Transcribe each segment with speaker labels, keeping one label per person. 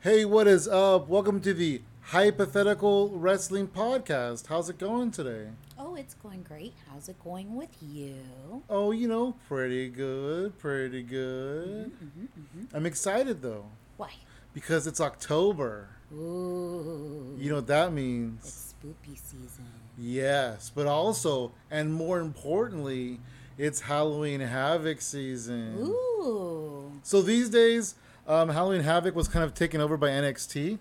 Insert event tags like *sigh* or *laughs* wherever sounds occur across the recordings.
Speaker 1: Hey, what is up? Welcome to the Hypothetical Wrestling Podcast. How's it going today?
Speaker 2: Oh, it's going great. How's it going with you?
Speaker 1: Oh, you know, pretty good, pretty good. Mm-hmm, mm-hmm, mm-hmm. I'm excited though
Speaker 2: Why?
Speaker 1: because it's October.
Speaker 2: Ooh,
Speaker 1: You know what that means?
Speaker 2: it's spoopy season.
Speaker 1: Yes, but also, and more importantly, it's Halloween Havoc season.
Speaker 2: Ooh,
Speaker 1: So these days, um, Halloween Havoc was kind of taken over by NXT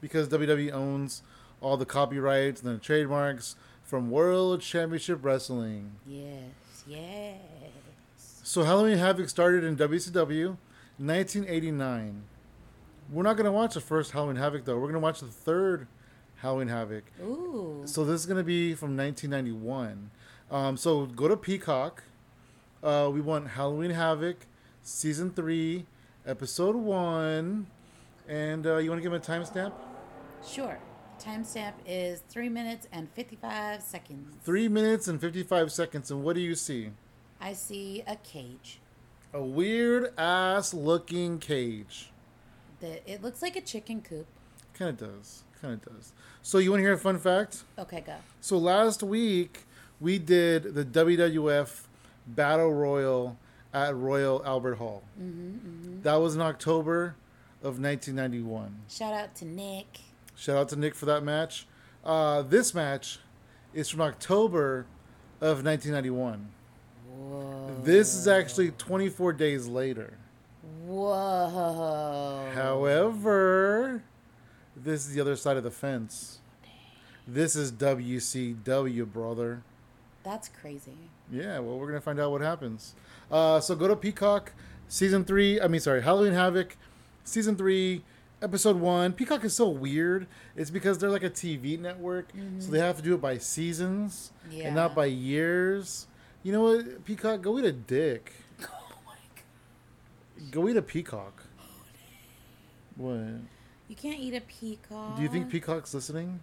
Speaker 1: because WWE owns all the copyrights and the trademarks from World Championship Wrestling.
Speaker 2: yes, yes.
Speaker 1: So Halloween Havoc started in WCW 1989. We're not going to watch the first Halloween Havoc though. We're going to watch the third Halloween Havoc.
Speaker 2: Ooh,
Speaker 1: So this is going to be from 1991. Um, so go to Peacock. Uh, we want Halloween Havoc, season three, episode one, and uh, you want to give him a timestamp?
Speaker 2: sure. Timestamp is three minutes and fifty-five seconds.
Speaker 1: Three minutes and 55 seconds. And what do you see?
Speaker 2: I see a cage.
Speaker 1: A weird ass looking cage.
Speaker 2: The, it looks like a chicken coop.
Speaker 1: Kind of does. Kind of does. So you want to hear a fun fact?
Speaker 2: Okay, go.
Speaker 1: So last week we did the WWF Battle Royal at Royal Albert Hall. That was in October of 1991.
Speaker 2: Shout out to Nick.
Speaker 1: Shout out to Nick for that match. Uh, this match is from October of 1991.
Speaker 2: Whoa.
Speaker 1: This is actually 24 days later.
Speaker 2: Whoa.
Speaker 1: However, this is the other side of the fence. This is WCW, brother.
Speaker 2: That's crazy.
Speaker 1: Yeah, well, we're gonna find out what happens. Uh, so go to Peacock, season three. I mean, sorry, Halloween Havoc, season three, episode one. Peacock is so weird. It's because they're like a TV network, so they have to do it by seasons and not by years. You know what, Peacock? Go eat a dick. *laughs*
Speaker 2: Oh my god.
Speaker 1: Go eat a peacock. What?
Speaker 2: You can't eat a peacock.
Speaker 1: Do you think Peacock's listening?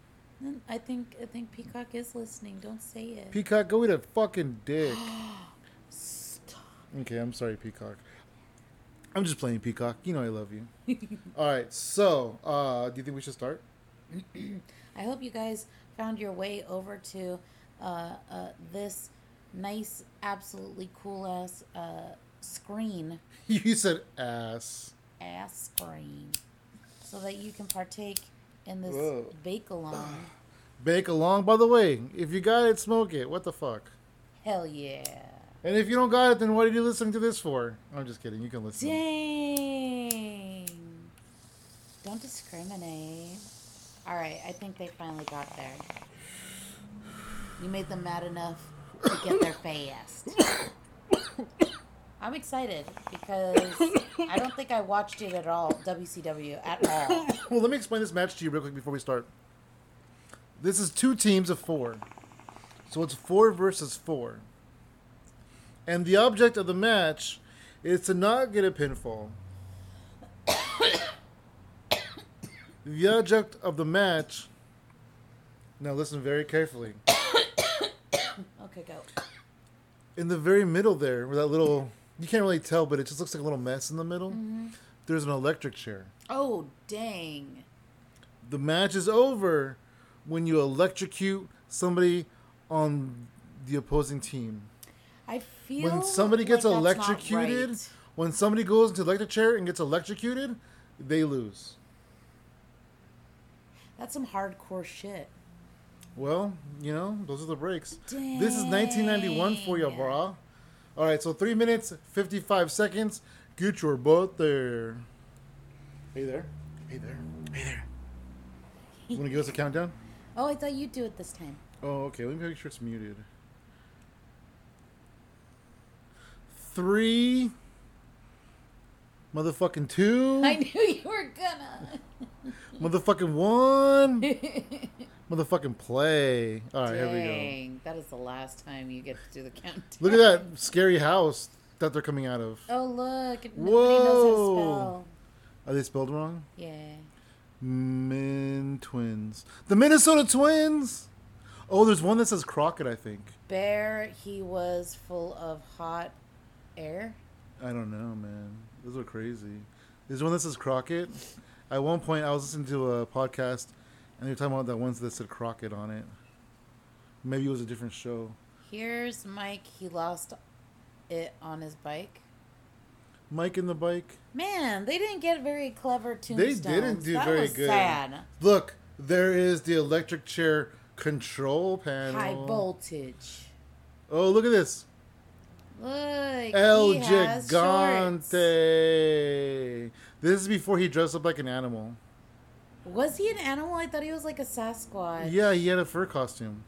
Speaker 2: I think I think Peacock is listening. Don't say it.
Speaker 1: Peacock, go eat a fucking dick. *gasps*
Speaker 2: Stop.
Speaker 1: Okay, I'm sorry, Peacock. I'm just playing Peacock. You know I love you. *laughs* All right, so uh, do you think we should start? *clears throat*
Speaker 2: I hope you guys found your way over to uh, uh, this nice, absolutely cool ass uh, screen, *laughs*
Speaker 1: You said ass.
Speaker 2: ass screen, so that you can partake in this
Speaker 1: Whoa.
Speaker 2: bake along. *sighs*
Speaker 1: Bake along. By the way, if you got it, smoke it. What the fuck?
Speaker 2: Hell yeah!
Speaker 1: And if you don't got it, then what are you listening to this for? I'm just kidding. You can listen.
Speaker 2: Dang! Don't discriminate. All right, I think they finally got there. You made them mad enough to get there *coughs* fast. *coughs* *coughs* I'm excited because I don't think I watched it at all, WCW at all. *coughs*
Speaker 1: Well, let me explain this match to you real quick before we start. This is two teams of four. So it's four versus four. And the object of the match is to not get a pinfall. *coughs* the object of the match. Now listen very carefully. *coughs*
Speaker 2: Okay, go.
Speaker 1: In the very middle there, where that little. You can't really tell, but it just looks like a little mess in the middle. Mm-hmm. There's an electric chair.
Speaker 2: Oh, dang.
Speaker 1: the match is over when you electrocute somebody on the opposing team.
Speaker 2: I feel
Speaker 1: When somebody gets
Speaker 2: like
Speaker 1: electrocuted,
Speaker 2: right.
Speaker 1: when somebody goes into the electric chair and gets electrocuted, they lose.
Speaker 2: That's some hardcore shit.
Speaker 1: Well, you know, those are the breaks. This is 1991 for you,
Speaker 2: Dang.
Speaker 1: brah. All right, so three minutes, 55 seconds. Get your butt there. Hey there. Hey there. Hey there. You want to give us a countdown? *laughs*
Speaker 2: Oh, I thought you'd do it this time.
Speaker 1: Oh, okay. Let me make sure it's muted. Three. Motherfucking two. *laughs*
Speaker 2: I knew you were gonna.
Speaker 1: Motherfucking one. *laughs* Motherfucking play. All right, here we go.
Speaker 2: Dang, that is the last time you get to do the countdown.
Speaker 1: Look at that scary house that they're coming out of.
Speaker 2: Oh look, nobody knows how to
Speaker 1: Whoa.
Speaker 2: spell.
Speaker 1: Are they spelled wrong?
Speaker 2: Yeah.
Speaker 1: Min Twins. The Minnesota Twins. Oh, there's one that says Crockett, I think.
Speaker 2: Bear, he was full of hot air.
Speaker 1: I don't know, man. Those are crazy. There's one that says Crockett, At one point, I was listening to a podcast, and they're talking about that ones that said Crockett on it. Maybe it was a different show.
Speaker 2: Here's Mike. He lost it on his bike.
Speaker 1: Mike and the bike.
Speaker 2: Man, they didn't get very clever tombstones.
Speaker 1: They didn't do
Speaker 2: that
Speaker 1: very
Speaker 2: was
Speaker 1: good.
Speaker 2: Sad.
Speaker 1: Look, there is the electric chair control panel.
Speaker 2: High voltage.
Speaker 1: Oh, look at this.
Speaker 2: Look,
Speaker 1: El. Gigante. This is before he dressed up like an animal.
Speaker 2: Was he an animal? I thought he was like a Sasquatch.
Speaker 1: Yeah, he had a fur costume.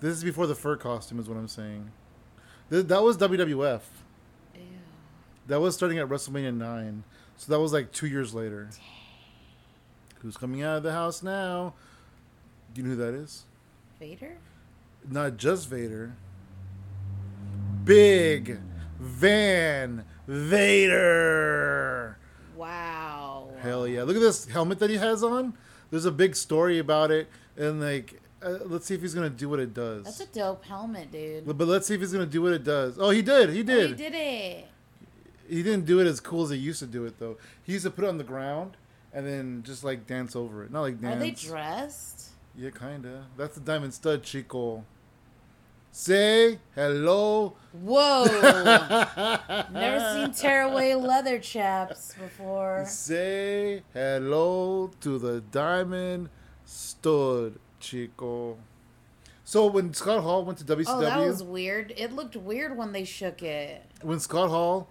Speaker 1: This is before the fur costume, is what I'm saying. Th- that was WWF.
Speaker 2: Ew.
Speaker 1: That was starting at WrestleMania 9. So that was like two years later. Who's coming out of the house now? Do you know who that is?
Speaker 2: Vader?
Speaker 1: Not just Vader. Big Van Vader.
Speaker 2: Wow.
Speaker 1: Hell yeah. Look at this helmet that he has on. There's a big story about it. And like, uh, let's see if he's going to do what it does.
Speaker 2: That's a dope helmet, dude.
Speaker 1: but let's see if he's going to do what it does. Oh, he did. He
Speaker 2: Oh,
Speaker 1: did.
Speaker 2: he did it.
Speaker 1: He didn't do it as cool as he used to do it though. He used to put it on the ground and then just like dance over it. Not like dance.
Speaker 2: Are they dressed?
Speaker 1: Yeah, kinda. That's the diamond stud, Chico. Say hello.
Speaker 2: Whoa. *laughs* Never seen tearaway leather chaps before.
Speaker 1: Say hello to the diamond stud, Chico. So when Scott Hall went to WCW,
Speaker 2: Oh, that was weird. It looked weird when they shook it.
Speaker 1: when Scott Hall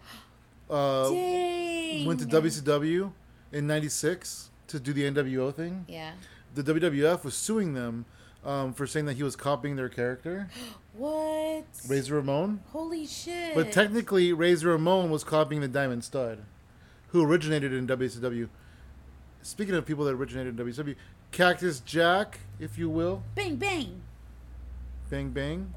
Speaker 1: uh, went to WCW in '96 to do the NWO thing,
Speaker 2: Yeah.
Speaker 1: the WWF was suing them um, for saying that he was copying their character, *gasps*
Speaker 2: What?
Speaker 1: Razor Ramon.
Speaker 2: Holy shit.
Speaker 1: But technically, Razor Ramon was copying the Diamond Stud, who originated in WCW. Speaking of people that originated in WCW, Cactus Jack, if you will,
Speaker 2: Bang, bang.
Speaker 1: Bang Bang,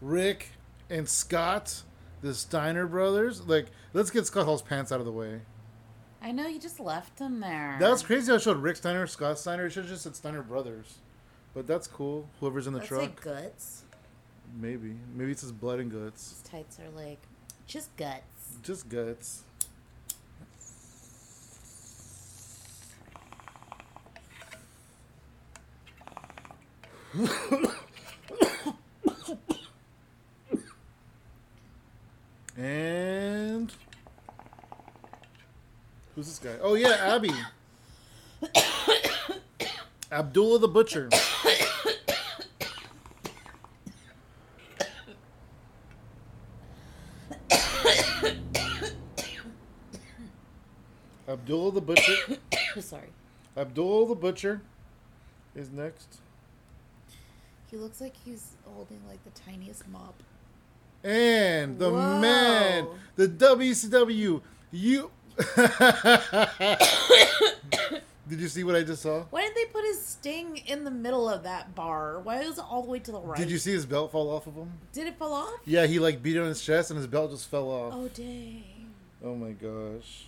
Speaker 1: Rick and Scott, the Steiner brothers. Like, let's get Scott Hall's pants out of the way.
Speaker 2: I know you just left him there.
Speaker 1: That was crazy. I showed Rick Steiner, Scott Steiner. It should have just said Steiner brothers. But that's cool. Whoever's in the
Speaker 2: Let's
Speaker 1: truck,
Speaker 2: say guts.
Speaker 1: maybe. Maybe it's his blood and guts.
Speaker 2: His tights are like just guts.
Speaker 1: Just guts. *coughs* and who's this guy? Oh yeah, Abby. *coughs* Abdullah the Butcher. *coughs* Abdullah the Butcher. *coughs*
Speaker 2: Sorry.
Speaker 1: Abdul the Butcher is next.
Speaker 2: He looks like he's holding like the tiniest mop.
Speaker 1: And the
Speaker 2: Whoa.
Speaker 1: man, the WCW. You. *coughs* Did you see what I just saw?
Speaker 2: Why did they put his sting in the middle of that bar? Why was it all the way to the right?
Speaker 1: Did you see his belt fall off of him?
Speaker 2: Did it fall off?
Speaker 1: Yeah, he like beat it on his chest and his belt just fell off.
Speaker 2: Oh dang.
Speaker 1: Oh my gosh.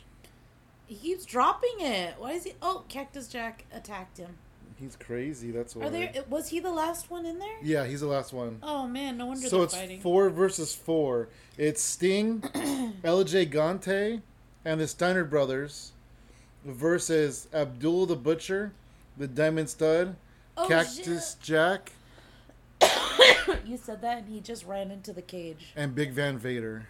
Speaker 2: He keeps dropping it. Why is he? Oh, Cactus Jack attacked him.
Speaker 1: He's crazy, that's why.
Speaker 2: Are there? Was he the last one in there?
Speaker 1: Yeah, he's the last one.
Speaker 2: Oh man, no wonder
Speaker 1: So
Speaker 2: they're
Speaker 1: it's
Speaker 2: fighting.
Speaker 1: four versus four. It's Sting, *coughs* El Gigante, and the Steiner brothers versus Abdul the Butcher, the Diamond Stud,
Speaker 2: Oh,
Speaker 1: Cactus Jack, *coughs*
Speaker 2: you said that, and he just ran into the cage.
Speaker 1: and Big Van Vader.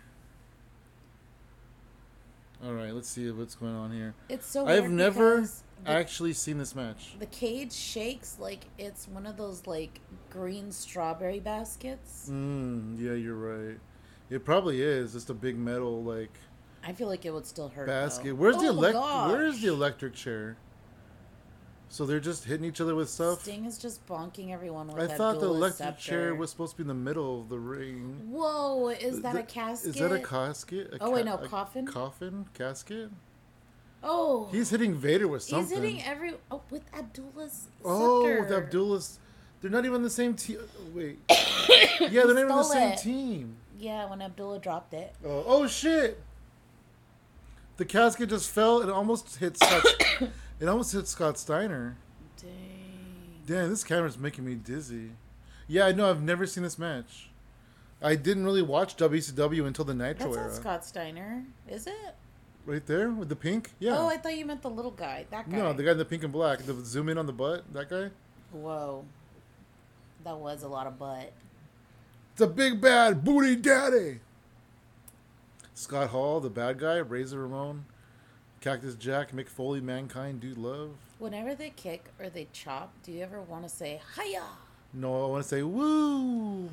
Speaker 1: All right, let's see what's going on here.
Speaker 2: It's so.
Speaker 1: I've never actually seen this match.
Speaker 2: the cage shakes like it's one of those like green strawberry baskets.
Speaker 1: Mm, yeah, you're right. It probably is. Just a big metal like
Speaker 2: I feel like it would still hurt.
Speaker 1: basket.
Speaker 2: though.
Speaker 1: Where's the
Speaker 2: Oh,
Speaker 1: elect? Where's the electric chair? So they're just hitting each other with stuff.
Speaker 2: Sting is just bonking everyone with
Speaker 1: I thought the electric
Speaker 2: scepter.
Speaker 1: chair was supposed to be in the middle of the ring.
Speaker 2: Whoa! Is that a casket?
Speaker 1: Is that a casket? A
Speaker 2: Oh, wait, no, coffin?
Speaker 1: Coffin? Casket?
Speaker 2: Oh,
Speaker 1: He's hitting Vader with something.
Speaker 2: he's hitting every. Oh, with Abdullah's
Speaker 1: oh,
Speaker 2: scepter.
Speaker 1: with Abdullah's. They're not even on the same team. Oh, wait. *coughs* yeah, they're not even on the same
Speaker 2: it.
Speaker 1: team.
Speaker 2: Yeah, when Abdullah dropped it.
Speaker 1: Oh, oh shit! The casket just fell and almost hit Scott. *coughs* it almost hit Scott Steiner.
Speaker 2: Dang.
Speaker 1: Damn, this camera's making me dizzy. Yeah, I know. I've never seen this match. I didn't really watch WCW until the Nitro
Speaker 2: That's
Speaker 1: era.
Speaker 2: not Scott Steiner, is it?
Speaker 1: Right there with the pink. Yeah.
Speaker 2: Oh, I thought you meant the little guy. That guy.
Speaker 1: no, the guy in the pink and black. The zoom in on the butt. That guy.
Speaker 2: Whoa. That was a lot of butt.
Speaker 1: It's a big bad booty daddy. Scott Hall, the bad guy. Razor Ramon. Cactus Jack. Mick Foley. Mankind. Dude Love.
Speaker 2: Whenever they kick or they chop, do you ever want to say hiya?
Speaker 1: No, I want to say woo.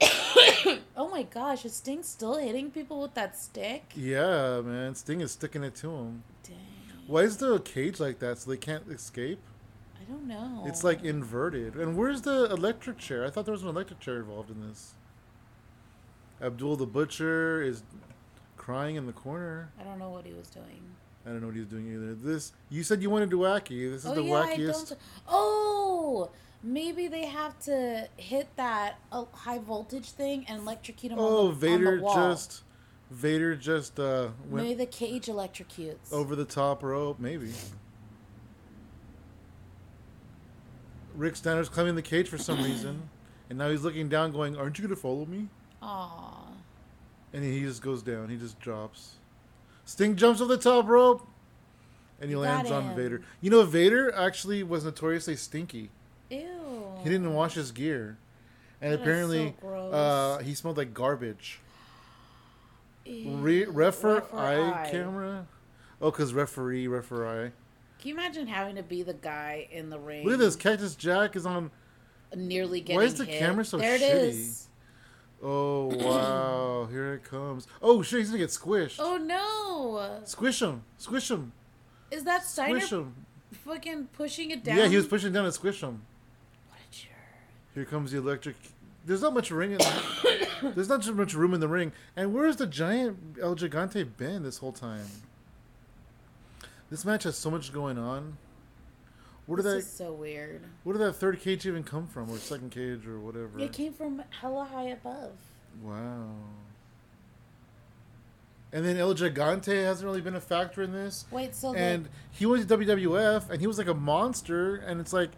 Speaker 1: *coughs*
Speaker 2: Oh my gosh, is Sting still hitting people with that stick?
Speaker 1: Yeah, man. Sting is sticking it to him.
Speaker 2: Dang.
Speaker 1: Why is there a cage like that so they can't escape?
Speaker 2: I don't know.
Speaker 1: It's like inverted. And where's the electric chair? I thought there was an electric chair involved in this. Abdul the Butcher is crying in the corner.
Speaker 2: I don't know what he was doing.
Speaker 1: I don't know what he was doing either. This you said you wanted to wacky. This is
Speaker 2: oh
Speaker 1: the
Speaker 2: yeah, I
Speaker 1: wackiest.
Speaker 2: don't. Oh, maybe they have to hit that uh, high voltage thing and electrocute him.
Speaker 1: Oh,
Speaker 2: on the,
Speaker 1: Vader
Speaker 2: on the wall.
Speaker 1: just Vader just uh went
Speaker 2: Maybe the cage electrocutes.
Speaker 1: over the top rope, maybe. Rick Steiner's climbing the cage for some reason, and now he's looking down, going, "Aren't you gonna follow me?"
Speaker 2: Aw.
Speaker 1: And he just goes down. He just drops. Sting jumps off the top rope, and he
Speaker 2: You
Speaker 1: lands on. Vader. You know, Vader actually was notoriously stinky.
Speaker 2: Ew.
Speaker 1: He didn't wash his gear, and
Speaker 2: That
Speaker 1: apparently,
Speaker 2: so
Speaker 1: uh, he smelled like garbage. Re- refer
Speaker 2: Refer
Speaker 1: eye
Speaker 2: eye.
Speaker 1: camera. Oh, cause referee, referee.
Speaker 2: Can you imagine having to be the guy in the ring?
Speaker 1: Look at this. Cactus Jack is on.
Speaker 2: Nearly getting
Speaker 1: Why is the
Speaker 2: hit?
Speaker 1: camera so
Speaker 2: there it
Speaker 1: shitty?
Speaker 2: is.
Speaker 1: Oh *clears throat* wow! Here it comes. Oh shit! He's gonna get squished.
Speaker 2: Oh no!
Speaker 1: Squish him! Squish him!
Speaker 2: Is that Steiner
Speaker 1: Squish him!
Speaker 2: fucking pushing it down?
Speaker 1: Yeah, he was pushing down and squish him.
Speaker 2: What a jerk.
Speaker 1: Here comes the electric. There's not much ring in. *coughs* There's not too much room in the ring. And where's the giant El Gigante been this whole time? This match has so much going on. Where did
Speaker 2: This
Speaker 1: that?
Speaker 2: is so weird.
Speaker 1: Where did that third cage even come from, or second cage, or whatever?
Speaker 2: It came from hella high above.
Speaker 1: Wow. And then El Gigante hasn't really been a factor in this.
Speaker 2: Wait, so
Speaker 1: And he went to WWF, and he was like a monster, and it's like,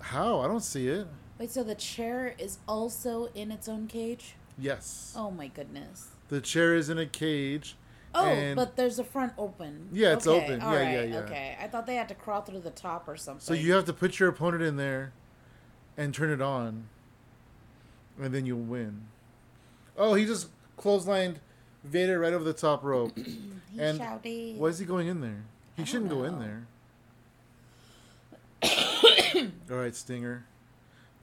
Speaker 1: how? I don't see it.
Speaker 2: wait, so the chair is also in its own cage?
Speaker 1: Yes.
Speaker 2: Oh my goodness.
Speaker 1: The chair is in a cage.
Speaker 2: Oh,
Speaker 1: and
Speaker 2: but there's a front open.
Speaker 1: Yeah, it's
Speaker 2: Okay,
Speaker 1: open. Yeah, yeah,
Speaker 2: right,
Speaker 1: yeah.
Speaker 2: Okay, I thought they had to crawl through the top or something.
Speaker 1: so you have to put your opponent in there and turn it on, and then you'll win. Oh, he just clotheslined Vader right over the top rope. *clears throat*
Speaker 2: He
Speaker 1: and
Speaker 2: shouted.
Speaker 1: Why is he going in there? He shouldn't go in there. *coughs* All right, Stinger.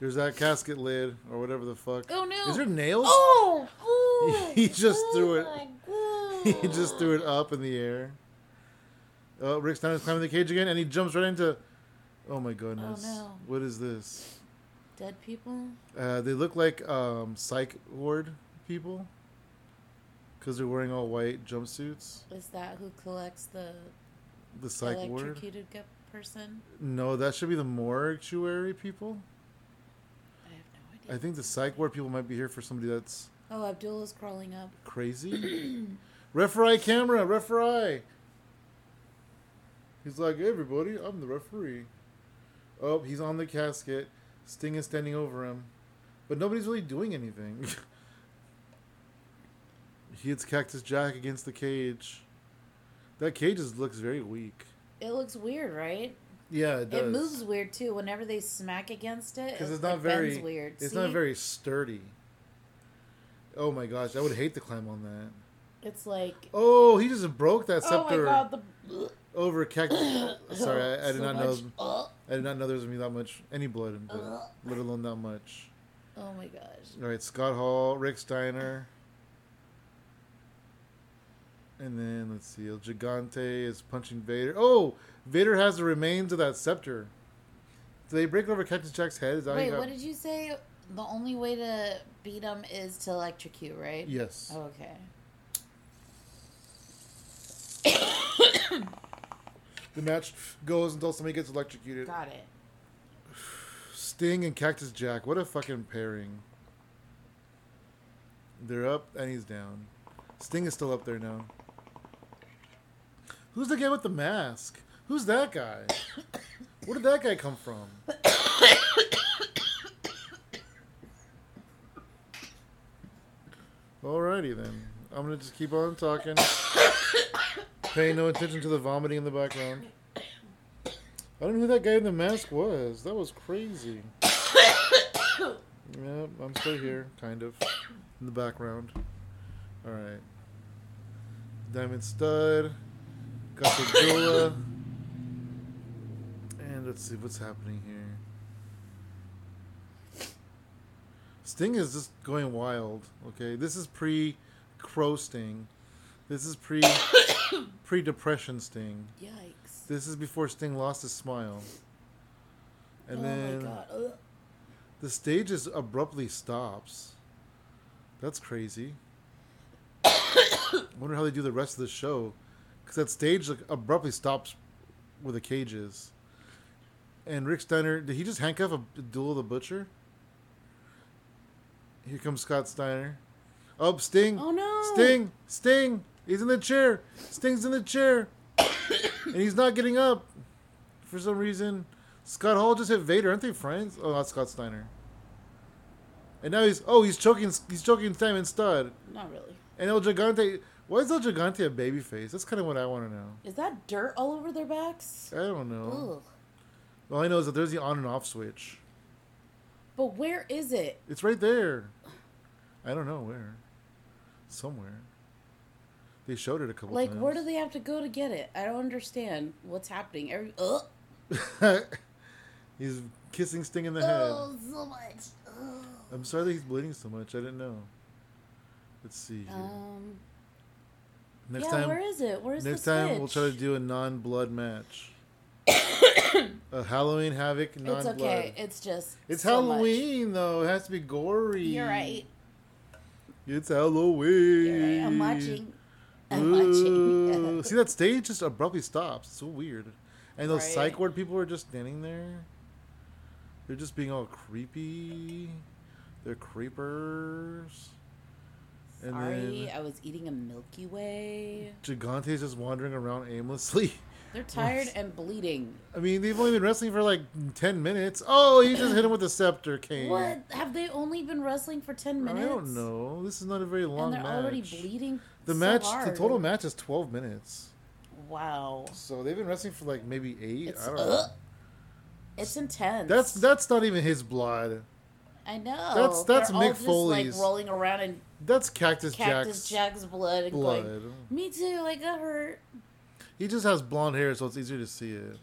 Speaker 1: There's that casket lid or whatever the fuck.
Speaker 2: Oh no!
Speaker 1: Is there nails?
Speaker 2: Oh! oh *laughs*
Speaker 1: He just
Speaker 2: oh
Speaker 1: threw it.
Speaker 2: Oh *laughs*
Speaker 1: he just threw it up in the air. Oh, Rick Steiner's climbing the cage again, and he jumps right into. Oh my goodness!
Speaker 2: Oh, no.
Speaker 1: What is this?
Speaker 2: Dead people?
Speaker 1: Uh, they look like um, psych ward people because they're wearing all white jumpsuits.
Speaker 2: Is that who collects the
Speaker 1: The psych ward.
Speaker 2: electrocuted gu- person?
Speaker 1: No, that should be the mortuary people.
Speaker 2: I have no idea.
Speaker 1: I think the psych ward people might be here for somebody that's
Speaker 2: Oh, Abdullah's crawling up.
Speaker 1: crazy. *clears throat* referee camera, referee. He's like, hey, everybody, I'm the referee. Oh, he's on the casket. Sting is standing over him. But nobody's really doing anything. *laughs* he hits Cactus Jack against the cage. That cage just looks very weak.
Speaker 2: It looks weird, right?
Speaker 1: Yeah, it does.
Speaker 2: It moves weird too. Whenever they smack against it,
Speaker 1: Because it's not
Speaker 2: it
Speaker 1: very.
Speaker 2: weird.
Speaker 1: It's
Speaker 2: See?
Speaker 1: not very sturdy. Oh my gosh, I would hate to climb on that.
Speaker 2: It's like.
Speaker 1: Oh, he just broke that
Speaker 2: Oh
Speaker 1: scepter
Speaker 2: my god! The.
Speaker 1: over cactus. *coughs* Sorry, I, I did
Speaker 2: So
Speaker 1: not
Speaker 2: much-
Speaker 1: know.
Speaker 2: Oh,
Speaker 1: I did not know there was gonna be that much any blood, in it, let alone that much.
Speaker 2: oh my gosh!
Speaker 1: All right, Scott Hall, Rick Steiner, and then let's see, El Gigante is punching Vader. Oh, Vader has the remains of that scepter. Did they break over Cactus Jack's head? Is that
Speaker 2: Wait, what did you say? The only way to beat him is to electrocute, right?
Speaker 1: Yes.
Speaker 2: Oh, okay. *coughs*
Speaker 1: The match goes until somebody gets electrocuted.
Speaker 2: Got it.
Speaker 1: Sting and Cactus Jack. What a fucking pairing. They're up and he's down. Sting is still up there now. Who's the guy with the mask? Who's that guy? *coughs* Where did that guy come from? *coughs* Alrighty then. I'm gonna just keep on talking. Paying no attention to the vomiting in the background. I don't know who that guy in the mask was. That was crazy. yep, I'm still here, kind of, in the background. All right. Diamond stud. Dula. And let's see what's happening here. Sting is just going wild. Okay, this is pre Crow Sting. This is pre *coughs* pre depression Sting.
Speaker 2: Yikes.
Speaker 1: This is before Sting lost his smile. And
Speaker 2: oh
Speaker 1: then
Speaker 2: my god.
Speaker 1: The stage just abruptly stops. That's crazy. *coughs* wonder how they do the rest of the show, because that stage like abruptly stops where the cage is. And Rick Steiner, did he just handcuff Abdullah the Butcher? Here comes Scott Steiner. Oh, Sting!
Speaker 2: Oh no.
Speaker 1: Sting! Sting! He's in the chair! Sting's in the chair! and he's not getting up. For some reason. Scott Hall just hit Vader. Aren't they friends? Oh, not Scott Steiner. And now he's oh he's choking he's choking Diamond Stud.
Speaker 2: Not really.
Speaker 1: And El Gigante why is El Gigante a baby face? That's kind of what I want to know.
Speaker 2: Is that dirt all over their backs?
Speaker 1: I don't know.
Speaker 2: Ugh.
Speaker 1: All I know is that there's the on and off switch.
Speaker 2: But where is it?
Speaker 1: It's right there. I don't know where. Somewhere. They showed it a couple times.
Speaker 2: Like,
Speaker 1: times.
Speaker 2: where do they have to go to get it? I don't understand what's happening. Every ugh. *laughs*
Speaker 1: he's kissing Sting in the head.
Speaker 2: Oh, so much. Ugh.
Speaker 1: I'm sorry that he's bleeding so much. I didn't know. Let's see here.
Speaker 2: Um.
Speaker 1: next
Speaker 2: yeah,
Speaker 1: time,
Speaker 2: where is it? The
Speaker 1: switch?
Speaker 2: next
Speaker 1: time we'll try to do a non-blood match. *coughs* a Halloween Havoc non-blood.
Speaker 2: It's okay. It's just.
Speaker 1: It's
Speaker 2: so much.
Speaker 1: Halloween though. It has to be gory.
Speaker 2: You're right.
Speaker 1: It's Halloween.
Speaker 2: You're right. I'm watching. I'm watching.
Speaker 1: Mm, *laughs* see that stage just abruptly stops. It's so weird. And those
Speaker 2: Right.
Speaker 1: psych ward people are just standing there. They're just being all creepy. They're creepers. And
Speaker 2: Sorry,
Speaker 1: then
Speaker 2: I was eating a Milky Way.
Speaker 1: Gigante's just wandering around aimlessly.
Speaker 2: They're *laughs* tired and bleeding.
Speaker 1: I mean, they've only been wrestling for like 10 minutes. Oh, he just hit him with a scepter cane.
Speaker 2: What? Have they only been wrestling for 10 minutes?
Speaker 1: I don't know. This is not a very long
Speaker 2: And they're
Speaker 1: match.
Speaker 2: already bleeding?
Speaker 1: The
Speaker 2: so
Speaker 1: match, the total match is 12 minutes.
Speaker 2: Wow.
Speaker 1: So they've been wrestling for like maybe eight.
Speaker 2: It's,
Speaker 1: I don't know.
Speaker 2: it's intense.
Speaker 1: That's that's not even his blood.
Speaker 2: I know.
Speaker 1: that's- that's
Speaker 2: They're
Speaker 1: Mick
Speaker 2: just,
Speaker 1: Foley's
Speaker 2: like rolling around in
Speaker 1: That's Cactus,
Speaker 2: Cactus
Speaker 1: Jack's
Speaker 2: Jack's blood and
Speaker 1: blood.
Speaker 2: going, Me too, I got hurt.
Speaker 1: He just has blonde hair, so it's easier to see it.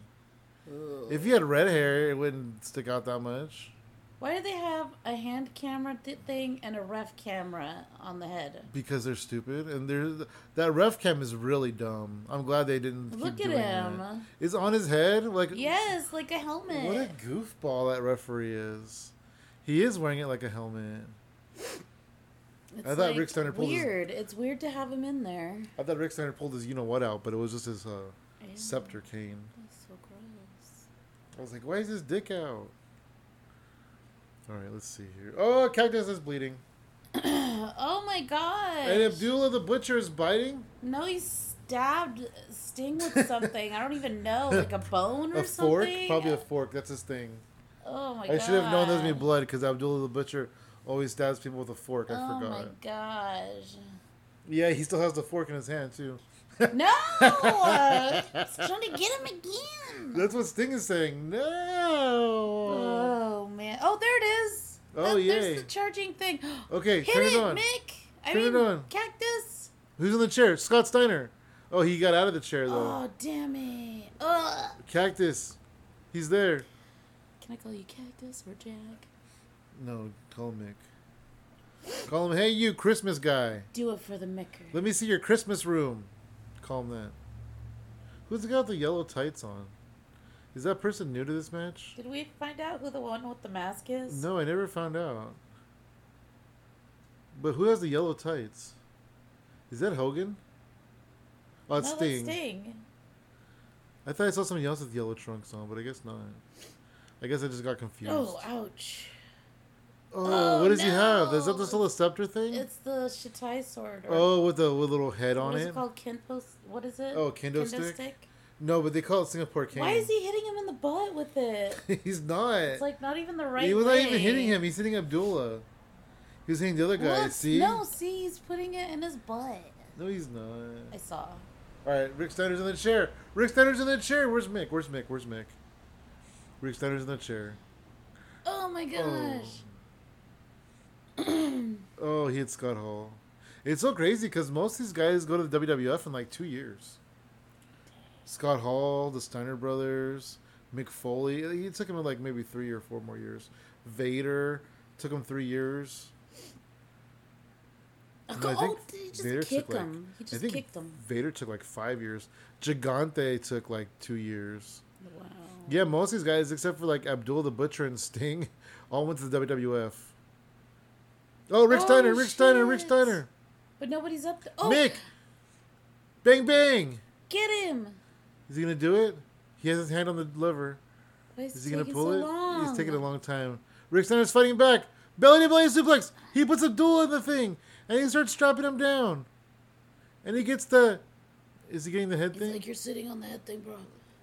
Speaker 2: Ugh.
Speaker 1: If he had red hair, it wouldn't stick out that much.
Speaker 2: Why do they have a hand camera th- thing and a ref camera on the head?
Speaker 1: Because they're stupid, and they're, that ref cam is really dumb. I'm glad they didn't.
Speaker 2: Look at him.
Speaker 1: That. It's on his head, like
Speaker 2: Yes, like a helmet.
Speaker 1: What a goofball that referee is. He is wearing it like a helmet.
Speaker 2: It's
Speaker 1: I thought
Speaker 2: like
Speaker 1: Rick Steiner pulled his-
Speaker 2: weird. It's weird to have him in there.
Speaker 1: I thought Rick Steiner pulled his you know what out, but it was just his uh, scepter cane.
Speaker 2: That's so gross.
Speaker 1: I was like, why is his dick out? All right, let's see here. Oh, Cactus is bleeding. *clears throat*
Speaker 2: oh my god!
Speaker 1: And Abdullah the Butcher is biting.
Speaker 2: No, he stabbed Sting with *laughs* something. I don't even know, like a bone or something?
Speaker 1: A fork? Probably a fork. That's his thing.
Speaker 2: Oh my
Speaker 1: I
Speaker 2: god!
Speaker 1: I should have known there was gonna be blood because Abdullah the Butcher always stabs people with a fork. I
Speaker 2: oh
Speaker 1: forgot.
Speaker 2: Oh my gosh!
Speaker 1: Yeah, he still has the fork in his hand too.
Speaker 2: No! *laughs* It's trying to get him again.
Speaker 1: That's what Sting is saying. No.
Speaker 2: Oh man! Oh, there it is.
Speaker 1: Oh, yay.
Speaker 2: There's the charging thing. *gasps* *gasps*
Speaker 1: Okay,
Speaker 2: Hit
Speaker 1: turn
Speaker 2: it,
Speaker 1: it on.
Speaker 2: Mick. I
Speaker 1: Turn it on.
Speaker 2: cactus.
Speaker 1: Who's in the chair? Scott Steiner. Oh, he got out of the chair though.
Speaker 2: Oh damn it! Ugh.
Speaker 1: Cactus. He's there.
Speaker 2: Can I call you cactus or Jack?
Speaker 1: No, call him Mick. Call him, hey you Christmas guy.
Speaker 2: Do it for the Micker.
Speaker 1: Let me see your Christmas room. Call him that. Who's the guy with the yellow tights on? Is that person new to this match?
Speaker 2: Did we find out who the one with the mask is?
Speaker 1: No, I never found out. But who has the yellow tights? Is that Hogan? Oh, it's
Speaker 2: no,
Speaker 1: Sting.
Speaker 2: Sting.
Speaker 1: I thought I saw somebody else with yellow trunks on, but I guess not. I guess I just got confused.
Speaker 2: Oh, ouch!
Speaker 1: Oh,
Speaker 2: Oh,
Speaker 1: what does he have? Is that
Speaker 2: no.
Speaker 1: the still a scepter thing?
Speaker 2: It's the Shitai sword. Or
Speaker 1: oh, with the with a little head on it.
Speaker 2: called? Kendo. What is it?
Speaker 1: Oh, kendo stick? No, but they call it Singapore cane.
Speaker 2: Why is he hitting him in the butt with it? *laughs*
Speaker 1: He's not.
Speaker 2: It's like not even the right.
Speaker 1: he was not even hitting him. He's hitting Abdullah. He was hitting the other guy.
Speaker 2: Look,
Speaker 1: see?
Speaker 2: No, see, he's putting it in his butt.
Speaker 1: No, he's not.
Speaker 2: I saw.
Speaker 1: All right, Rick Steiner's in the chair. Rick Steiner's in the chair. Where's Mick? Where's Mick? Where's Mick? Rick Steiner's in the chair.
Speaker 2: Oh my oh. gosh.
Speaker 1: Oh, he hit Scott Hall. It's so crazy because most of these guys go to the WWF in like two years. Scott Hall, the Steiner brothers, Mick Foley. It took him like maybe three or four more years. Vader took him three years.
Speaker 2: Oh,
Speaker 1: I think
Speaker 2: he just
Speaker 1: Vader
Speaker 2: kicked
Speaker 1: took, like-
Speaker 2: him. He
Speaker 1: I
Speaker 2: just
Speaker 1: think
Speaker 2: kicked him.
Speaker 1: Vader took like five years. Gigante took like two years.
Speaker 2: Wow.
Speaker 1: Yeah, most of these guys, except for like Abdul the Butcher and *laughs* Sting, all went to the WWF. Oh, Rick
Speaker 2: Oh,
Speaker 1: Steiner, Rick Steiner, Rick. Steiner.
Speaker 2: But nobody's up there. Oh,
Speaker 1: Mick! Bang, bang!
Speaker 2: get him.
Speaker 1: Is he going to do it? He has his hand on the lever.
Speaker 2: Is,
Speaker 1: Is he going to pull
Speaker 2: so
Speaker 1: it?
Speaker 2: Long?
Speaker 1: He's taking a long time. Rick Steiner's fighting back. Belly to belly suplex. He puts Abdul in the thing. And he starts strapping him down. And he gets the. Is he getting the head
Speaker 2: He's
Speaker 1: thing?
Speaker 2: like, you're sitting on the head thing, bro.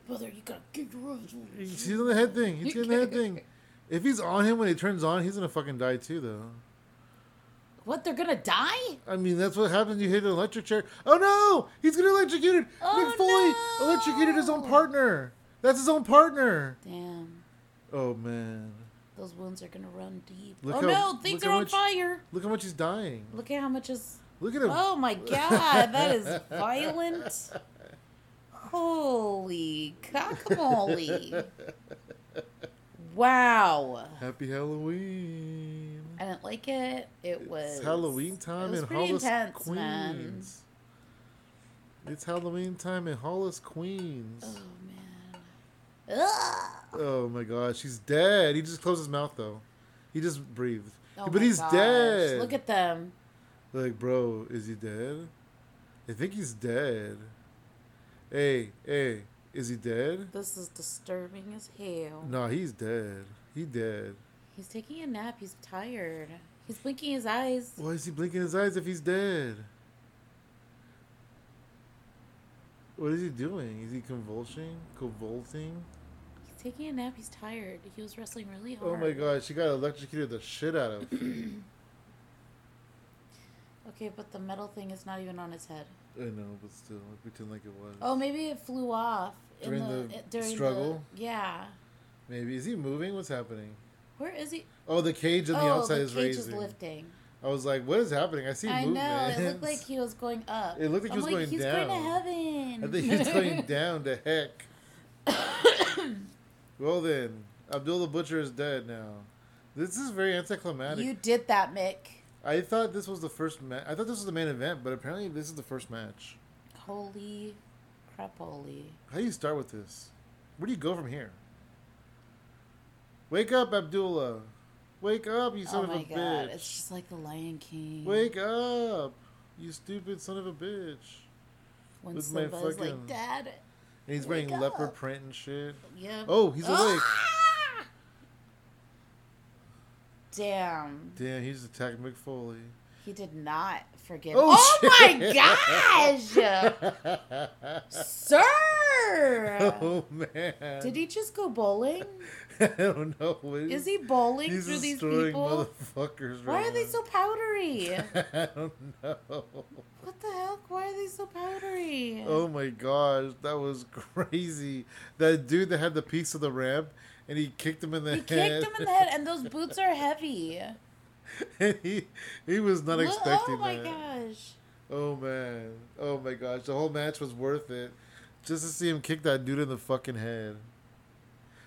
Speaker 2: Brother, you gotta kick ass.
Speaker 1: He's he's on the head thing. He's getting the head thing. If he's on him when he turns on, he's gonna fucking die too, though.
Speaker 2: What? They're gonna die?
Speaker 1: I mean, that's what happens. You hit an electric chair. Oh no! He's getting electrocuted.
Speaker 2: Oh,
Speaker 1: Mick Foley
Speaker 2: no!
Speaker 1: electrocuted his own partner. That's his own partner.
Speaker 2: Damn.
Speaker 1: Oh man!
Speaker 2: Those wounds are gonna run deep.
Speaker 1: Look
Speaker 2: oh
Speaker 1: how-
Speaker 2: no, things are on
Speaker 1: much-
Speaker 2: fire.
Speaker 1: Look how much he's dying.
Speaker 2: Look at how much is.
Speaker 1: Look at him.
Speaker 2: Oh my *laughs* god, that is violent. Holy cockamole. *laughs* Wow.
Speaker 1: Happy Halloween!
Speaker 2: I didn't like it. It was
Speaker 1: It's Halloween time
Speaker 2: was
Speaker 1: in Hollis,
Speaker 2: intense,
Speaker 1: Queens.
Speaker 2: man.
Speaker 1: It's Halloween time in Hollis, Queens.
Speaker 2: Oh man. Ugh.
Speaker 1: Oh my god, she's dead. He just closed his mouth though. He just breathed.
Speaker 2: Oh
Speaker 1: but he's
Speaker 2: gosh.
Speaker 1: dead.
Speaker 2: Look at them.
Speaker 1: Like, bro, is he dead? I think he's dead. Hey, hey, is he dead?
Speaker 2: This is disturbing as hell.
Speaker 1: No, he's dead. He dead.
Speaker 2: He's taking a nap. He's tired. He's blinking his eyes.
Speaker 1: Why is he blinking his eyes if he's dead? What is he doing? Is he convulsing? Convulsing?
Speaker 2: He's taking a nap. He's tired. He was wrestling really hard.
Speaker 1: Oh my god, she got electrocuted the shit out of. Him. *clears throat*
Speaker 2: okay, but the metal thing is not even on his head.
Speaker 1: I know, but still, I pretend like it was.
Speaker 2: Oh, maybe it flew off in
Speaker 1: During
Speaker 2: the,
Speaker 1: the
Speaker 2: during
Speaker 1: struggle?
Speaker 2: The, yeah.
Speaker 1: Maybe. Is he moving? What's happening?
Speaker 2: Where is he?
Speaker 1: Oh, the cage on the
Speaker 2: oh,
Speaker 1: outside
Speaker 2: the
Speaker 1: is
Speaker 2: cage
Speaker 1: raising.
Speaker 2: is lifting.
Speaker 1: I was like, what is happening? I see
Speaker 2: I
Speaker 1: movement.
Speaker 2: know. It looked like he was going *laughs* up.
Speaker 1: It looked like he
Speaker 2: I'm
Speaker 1: was going
Speaker 2: he's
Speaker 1: down.
Speaker 2: He's going to heaven.
Speaker 1: I think he's going *laughs* down to heck. *coughs* well then, Abdul the Butcher is dead now. This is very anticlimactic.
Speaker 2: You did that, Mick.
Speaker 1: I thought this was the first match. I thought this was the main event, but apparently this is the first match.
Speaker 2: Holy crap, holy.
Speaker 1: How do you start with this? Where do you go from here? Wake up, Abdullah. Wake up, you son
Speaker 2: oh
Speaker 1: of a
Speaker 2: god,
Speaker 1: bitch.
Speaker 2: it's just like the Lion King.
Speaker 1: Wake up, you stupid son of a bitch.
Speaker 2: when
Speaker 1: with my fucking-
Speaker 2: like, Dad.
Speaker 1: And he's wearing leopard print and shit.
Speaker 2: Yeah.
Speaker 1: Oh, he's awake.
Speaker 2: Ah! Damn.
Speaker 1: Damn, he's attacked Mick Foley.
Speaker 2: He did not forget.
Speaker 1: Oh,
Speaker 2: Oh, my *laughs* gosh! *laughs* Sir!
Speaker 1: oh man.
Speaker 2: Did he just go bowling? *laughs*
Speaker 1: I don't know.
Speaker 2: Is he bowling
Speaker 1: He's
Speaker 2: through these people?
Speaker 1: motherfuckers
Speaker 2: Why
Speaker 1: right
Speaker 2: are they so powdery? *laughs*
Speaker 1: I don't know.
Speaker 2: What the heck? Why are they so powdery?
Speaker 1: Oh my gosh, that was crazy. That dude that had the piece of the ramp and he kicked him in the
Speaker 2: he
Speaker 1: head.
Speaker 2: kicked him in the head, and those *laughs* boots are heavy.
Speaker 1: and he he was not
Speaker 2: Look- oh
Speaker 1: expecting
Speaker 2: oh my
Speaker 1: that.
Speaker 2: gosh.
Speaker 1: Oh man. Oh my gosh. The whole match was worth it. Just to see him kick that dude in the fucking head.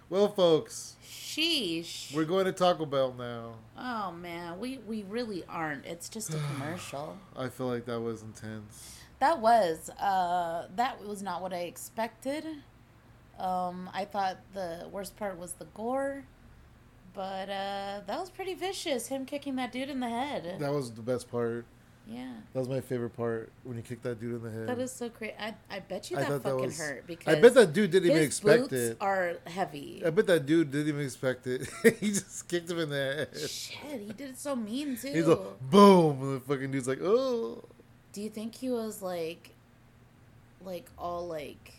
Speaker 1: Well folks,
Speaker 2: Sheesh.
Speaker 1: we're going to Taco Bell now.
Speaker 2: Oh man, we we really aren't. It's just a *sighs* commercial.
Speaker 1: I feel like that was intense.
Speaker 2: That was uh that was not what I expected. Um I thought the worst part was the gore. But uh that was pretty vicious, him kicking that dude in the head.
Speaker 1: That was the best part.
Speaker 2: Yeah.
Speaker 1: That was my favorite part when he kicked that dude in the head.
Speaker 2: That is so crazy. I I bet you
Speaker 1: I
Speaker 2: that
Speaker 1: thought that
Speaker 2: fucking
Speaker 1: was-
Speaker 2: hurt because
Speaker 1: I bet that dude didn't even expect
Speaker 2: boots
Speaker 1: it.
Speaker 2: are heavy.
Speaker 1: I bet that dude didn't even expect it. *laughs* he just kicked him in the head.
Speaker 2: Shit, he did it so mean too. *laughs*
Speaker 1: He's like, boom, and the fucking dude's like, oh.
Speaker 2: Do you think he was like, like all like,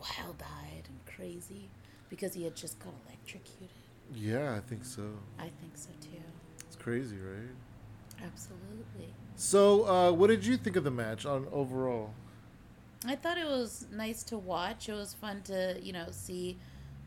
Speaker 2: wild-eyed and crazy because he had just got electrocuted?
Speaker 1: Yeah, I think so.
Speaker 2: I think so too.
Speaker 1: It's crazy, right?
Speaker 2: Absolutely.
Speaker 1: So, uh, what did you think of the match on overall?
Speaker 2: I thought it was nice to watch. It was fun to, you know, see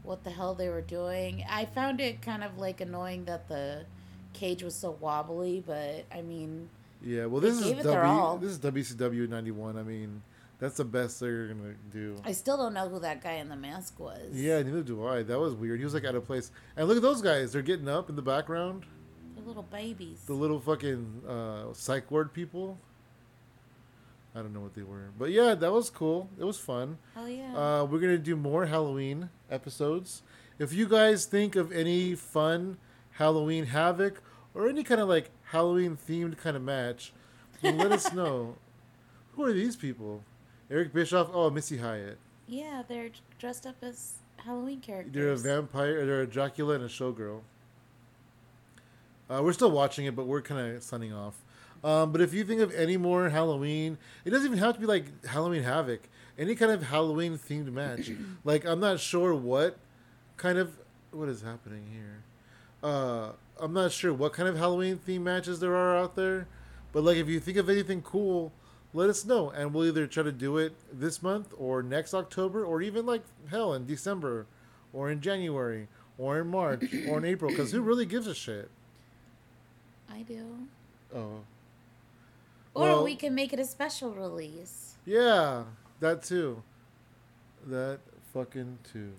Speaker 2: what the hell they were doing. I found it kind of like annoying that the cage was so wobbly, but I mean,
Speaker 1: Yeah, well, this is W. This is WCW '91. I mean, that's the best they're gonna do.
Speaker 2: I still don't know who that guy in the mask was.
Speaker 1: Yeah, neither do I. That was weird. He was like out of place. And look at those guys. They're getting up in the background.
Speaker 2: They're little babies.
Speaker 1: The little fucking uh, psych ward people. I don't know what they were, but yeah, that was cool. It was fun.
Speaker 2: Hell yeah.
Speaker 1: Uh, we're gonna do more Halloween episodes. If you guys think of any fun Halloween havoc or any kind of like Halloween themed kind of match, then let us *laughs* know. Who are these people? Eric Bischoff. Oh, Missy Hyatt.
Speaker 2: yeah, they're dressed up as Halloween characters.
Speaker 1: They're a vampire. They're a Dracula and a showgirl. Uh, we're still watching it, but we're kind of signing off. Um, but if you think of any more Halloween, it doesn't even have to be like Halloween Havoc. Any kind of Halloween themed match. *clears throat* like I'm not sure what kind of what is happening here. Uh, I'm not sure what kind of Halloween themed matches there are out there. But like if you think of anything cool, let us know, and we'll either try to do it this month or next October, or even like hell in December, or in January, or in March, or in April. Because who really gives a shit?
Speaker 2: I do.
Speaker 1: Oh.
Speaker 2: Or
Speaker 1: Well-
Speaker 2: we can make it a special release.
Speaker 1: Yeah, that too. That fucking too.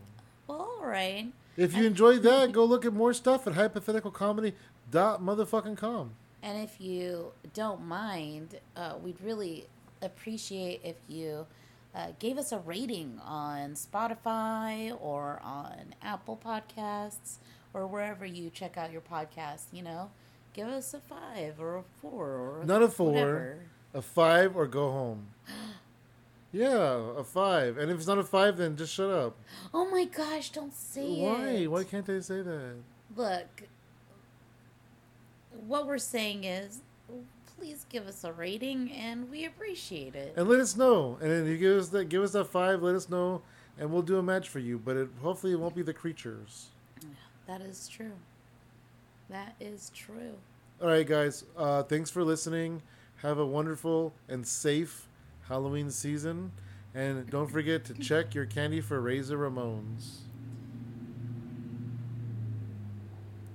Speaker 2: Well, all right.
Speaker 1: If you enjoyed *laughs* that, go look at more stuff at hypotheticalcomedy dot motherfucking com.
Speaker 2: And if you don't mind, uh, we'd really appreciate if you uh, gave us a rating on Spotify or on Apple Podcasts or wherever you check out your podcast. You know, give us a five or a four or
Speaker 1: Not a four.
Speaker 2: whatever.
Speaker 1: A five or go home. *gasps* Yeah, a five. And if it's not a five, then just shut up.
Speaker 2: Oh my gosh! Don't say
Speaker 1: Why?
Speaker 2: it.
Speaker 1: Why Why can't they say that?
Speaker 2: Look, what we're saying is, please give us a rating, and we appreciate it.
Speaker 1: And let us know. And then you give us that give us that five, let us know, and we'll do a match for you. But it hopefully it won't be the creatures.
Speaker 2: That is true. That is true.
Speaker 1: All right, guys. Uh, thanks for listening. Have a wonderful and safe Halloween season. And don't forget to check your candy for Razor Ramones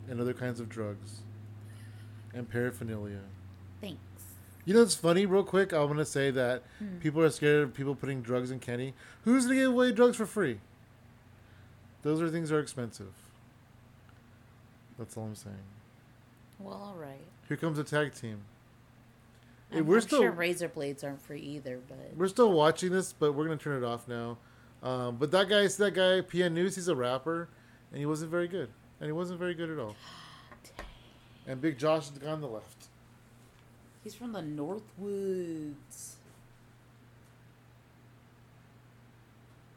Speaker 1: and other kinds of drugs and paraphernalia.
Speaker 2: Thanks.
Speaker 1: You know, it's funny, real quick. I want to say that
Speaker 2: Hmm.
Speaker 1: people are scared of people putting drugs in candy. Who's going to give away drugs for free? Those are things that are expensive. That's all I'm saying.
Speaker 2: Well, all right.
Speaker 1: Here comes a tag team.
Speaker 2: I'm,
Speaker 1: we're
Speaker 2: I'm
Speaker 1: still
Speaker 2: sure razor blades aren't free either, but
Speaker 1: we're still watching this, but we're gonna turn it off now. Um, but that guy, that guy, PN News, he's a rapper, and he wasn't very good, and he wasn't very good at all. *gasps* And Big Josh is on the left.
Speaker 2: he's from the Northwoods.